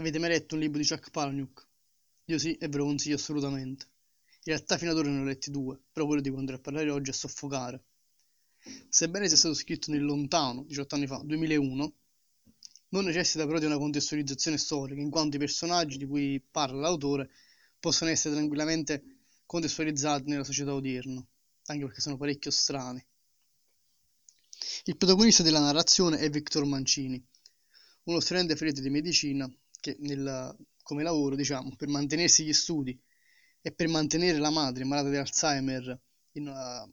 Avete mai letto un libro di Chuck Palahniuk? Io sì e ve lo consiglio assolutamente. In realtà fino ad ora ne ho letti due, però quello di cui andrò a parlare oggi è Soffocare. Sebbene sia stato scritto nel lontano, 18 anni fa, 2001, non necessita però di una contestualizzazione storica, in quanto i personaggi di cui parla l'autore possono essere tranquillamente contestualizzati nella società odierna, anche perché sono parecchio strani. Il protagonista della narrazione è Victor Mancini, uno studente ferito di medicina che nel, come lavoro, diciamo, per mantenersi gli studi e per mantenere la madre malata di Alzheimer una,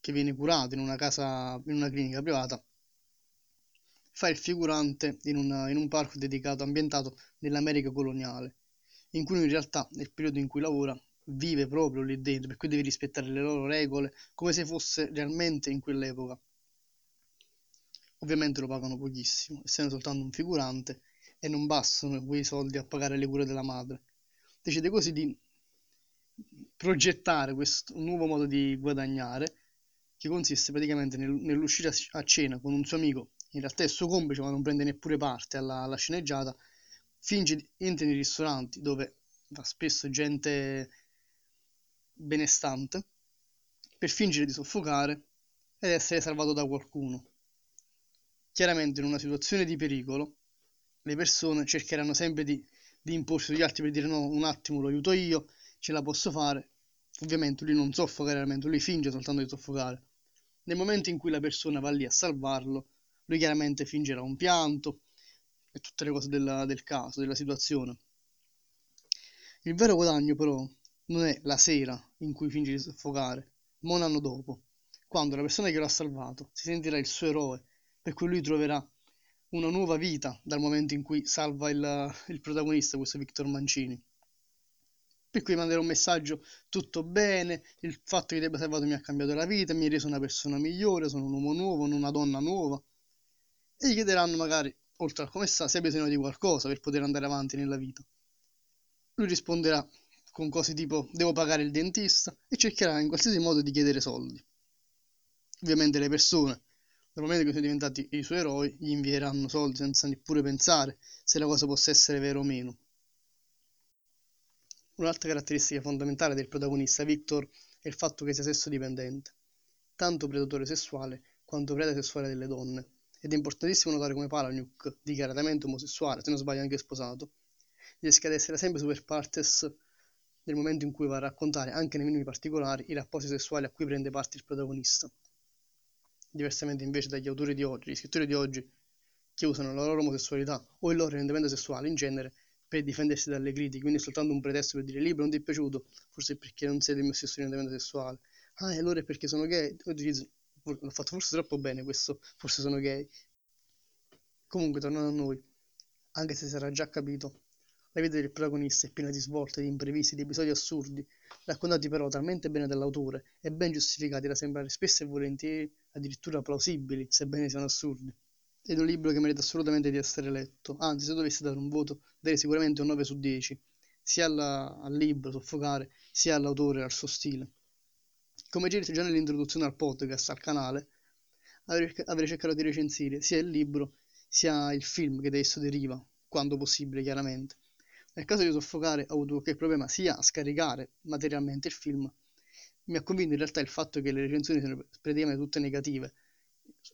che viene curata in una casa, in una clinica privata, fa il figurante in, una, in un parco dedicato, ambientato nell'America coloniale, in cui in realtà nel periodo in cui lavora vive proprio lì dentro, per cui deve rispettare le loro regole, come se fosse realmente in quell'epoca. Ovviamente lo pagano pochissimo, essendo soltanto un figurante, e non bastano quei soldi a pagare le cure della madre. Decide così di progettare questo nuovo modo di guadagnare, che consiste praticamente nell'uscire a cena con un suo amico in realtà è il suo complice ma non prende neppure parte alla, alla sceneggiata, finge, entra nei ristoranti dove va spesso gente benestante per fingere di soffocare ed essere salvato da qualcuno. Chiaramente in una situazione di pericolo le persone cercheranno sempre di, di imporsi sugli altri per dire no, un attimo lo aiuto io, ce la posso fare. Ovviamente lui non soffoca realmente, lui finge soltanto di soffocare. Nel momento in cui la persona va lì a salvarlo, lui chiaramente fingerà un pianto e tutte le cose della, del caso, della situazione. Il vero guadagno però non è la sera in cui finge di soffocare, ma un anno dopo, quando la persona che lo ha salvato si sentirà il suo eroe, per cui lui troverà una nuova vita dal momento in cui salva il, il protagonista, questo Victor Mancini. Per cui manderò un messaggio tutto bene, il fatto che ti abbia salvato mi ha cambiato la vita, mi ha reso una persona migliore, sono un uomo nuovo, una donna nuova e gli chiederanno magari, oltre a come sta, se ha bisogno di qualcosa per poter andare avanti nella vita. Lui risponderà con cose tipo devo pagare il dentista e cercherà in qualsiasi modo di chiedere soldi. Ovviamente le persone, dal momento che sono diventati i suoi eroi, gli invieranno soldi senza neppure pensare se la cosa possa essere vera o meno. Un'altra caratteristica fondamentale del protagonista Victor è il fatto che sia sesso dipendente, tanto predatore sessuale quanto preda sessuale delle donne ed è importantissimo notare come Palahniuk, dichiaratamente omosessuale, se non sbaglio anche sposato, riesca ad essere sempre super partes nel momento in cui va a raccontare, anche nei minimi particolari, i rapporti sessuali a cui prende parte il protagonista. Diversamente invece dagli autori di oggi, gli scrittori di oggi, che usano la loro omosessualità o il loro rendimento sessuale in genere per difendersi dalle critiche, quindi è soltanto un pretesto per dire libro non ti è piaciuto, forse perché non sei del mio stesso orientamento sessuale. Ah, e allora è perché sono gay? L'ho fatto forse troppo bene questo, forse sono gay. Comunque, tornando a noi, anche se sarà già capito, la vita del protagonista è piena di svolte, di imprevisti, di episodi assurdi, raccontati però talmente bene dall'autore e ben giustificati da sembrare spesso e volentieri addirittura plausibili, sebbene siano assurdi. Ed è un libro che merita assolutamente di essere letto, anzi se dovessi dare un voto darei sicuramente un 9 su 10, sia alla, al libro Soffocare, sia all'autore al suo stile. Come già detto già nell'introduzione al podcast, al canale, avrei cercato di recensire sia il libro sia il film che da esso deriva, quando possibile chiaramente. Nel caso di soffocare ho avuto qualche problema sia a scaricare materialmente il film, mi ha convinto in realtà il fatto che le recensioni sono praticamente tutte negative,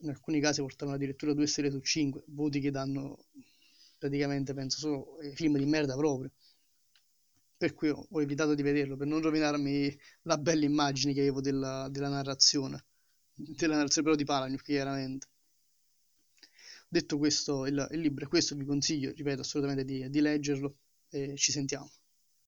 in alcuni casi portavano addirittura 2 stelle su 5, voti che danno praticamente penso solo film di merda proprio. Per cui ho, evitato di vederlo per non rovinarmi la bella immagine che avevo della, della narrazione della narrazione però di Palahniuk chiaramente. Detto questo il, il libro è questo vi consiglio ripeto assolutamente di, di leggerlo e ci sentiamo